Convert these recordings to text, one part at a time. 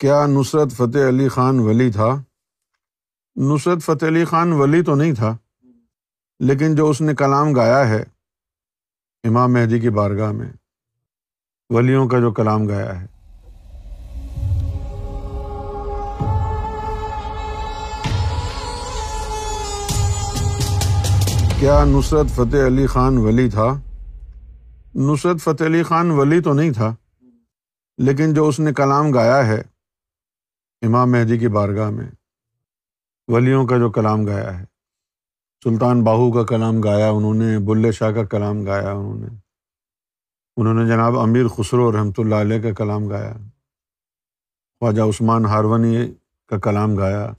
کیا نصرت فتح علی خان ولی تھا؟ نصرت فتح علی خان ولی تو نہیں تھا، لیکن جو اس نے کلام گایا ہے امام مہدی کی بارگاہ میں، ولیوں کا جو کلام گایا ہے۔ کیا نصرت فتح علی خان ولی تھا؟ نصرت فتح علی خان ولی تو نہیں تھا، لیکن جو اس نے کلام گایا ہے امام مہدی کی بارگاہ میں ولیوں کا جو کلام گایا ہے، سلطان باہو کا کلام گایا انہوں نے، بلے شاہ کا کلام گایا انہوں نے انہوں نے جناب امیر خسرو رحمۃ اللہ علیہ کا کلام گایا، خواجہ عثمان ہارونی کا کلام گایا،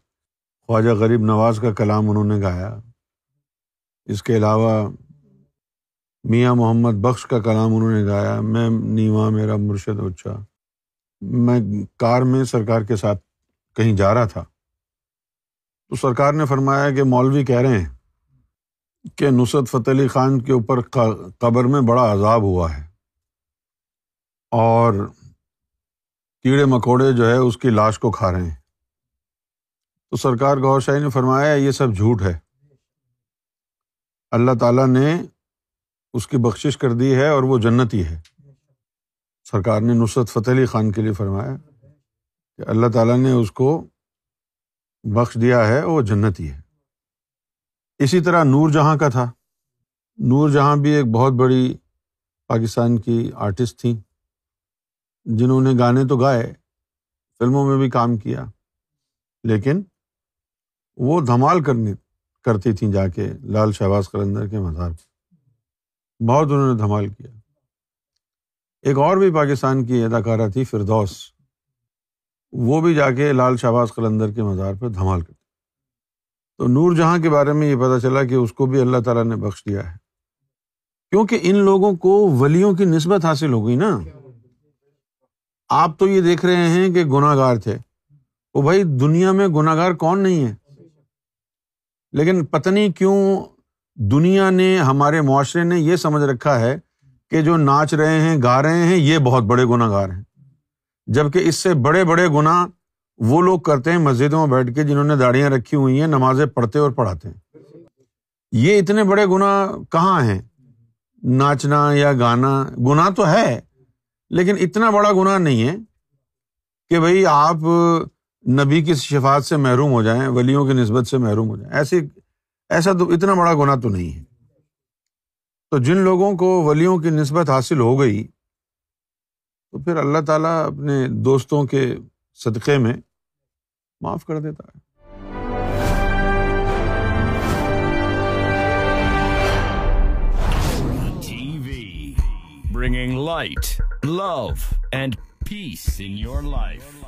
خواجہ غریب نواز کا کلام انہوں نے گایا۔ اس کے علاوہ میاں محمد بخش کا کلام انہوں نے گایا۔ میں نیواں میرا مرشد اچھا۔ میں کار میں سرکار کے ساتھ کہیں جا رہا تھا۔ تو سرکار نے فرمایا کہ مولوی کہہ رہے ہیں کہ نصرت فتح علی خان کے اوپر قبر میں بڑا عذاب ہوا ہے۔ اور کیڑے مکوڑے جو ہے اس کی لاش کو کھا رہے ہیں۔ تو سرکار گور شاہی نے فرمایا یہ سب جھوٹ ہے۔ اللہ تعالیٰ نے اس کی بخشش کر دی ہے اور وہ جنتی ہے۔ سرکار نے نصرت فتح علی خان کے لیے فرمایا کہ اللہ تعالیٰ نے اس کو بخش دیا ہے، وہ جنتی ہے۔ اسی طرح نور جہاں کا تھا۔ نور جہاں بھی ایک بہت بڑی پاکستان کی آرٹسٹ تھیں۔ جنہوں نے گانے تو گائے، فلموں میں بھی کام کیا، لیکن وہ دھمال کرنی کرتی تھیں جا کے لال شہباز قلندر کے مزار پہ بہت انہوں نے دھمال کیا۔ ایک اور بھی پاکستان کی اداکارہ تھی، فردوس۔ وہ بھی جا کے لال شہباز قلندر کے مزار پہ دھمال کرتی تو نور جہاں کے بارے میں یہ پتا چلا کہ اس کو بھی اللہ تعالیٰ نے بخش دیا ہے۔ کیونکہ ان لوگوں کو ولیوں کی نسبت حاصل ہو گئی نا۔ آپ تو یہ دیکھ رہے ہیں کہ گناہ گار تھے۔ وہ بھائی دنیا میں گناہ گار کون نہیں ہے؟ لیکن پتنی کیوں دنیا نے، ہمارے معاشرے نے یہ سمجھ رکھا ہے کہ جو ناچ رہے ہیں، گا رہے ہیں، یہ بہت بڑے گناہ گار ہیں۔ جبکہ اس سے بڑے بڑے گناہ وہ لوگ کرتے ہیں مسجدوں میں بیٹھ کے جنہوں نے داڑیاں رکھی ہوئی ہیں، نمازیں پڑھتے اور پڑھاتے ہیں۔ یہ اتنے بڑے گناہ کہاں ہیں؟ ناچنا یا گانا، گناہ تو ہے، لیکن اتنا بڑا گناہ نہیں ہے کہ بھائی آپ نبی کی شفات سے محروم ہو جائیں، ولیوں کی نسبت سے محروم ہو جائیں۔ ایسی، ایسا تو اتنا بڑا گناہ تو نہیں ہے۔ تو جن لوگوں کو ولیوں کی نسبت حاصل ہو گئی تو پھر اللہ تعالیٰ اپنے دوستوں کے صدقے میں معاف کر دیتا ہے۔ Bringing light love and peace in your life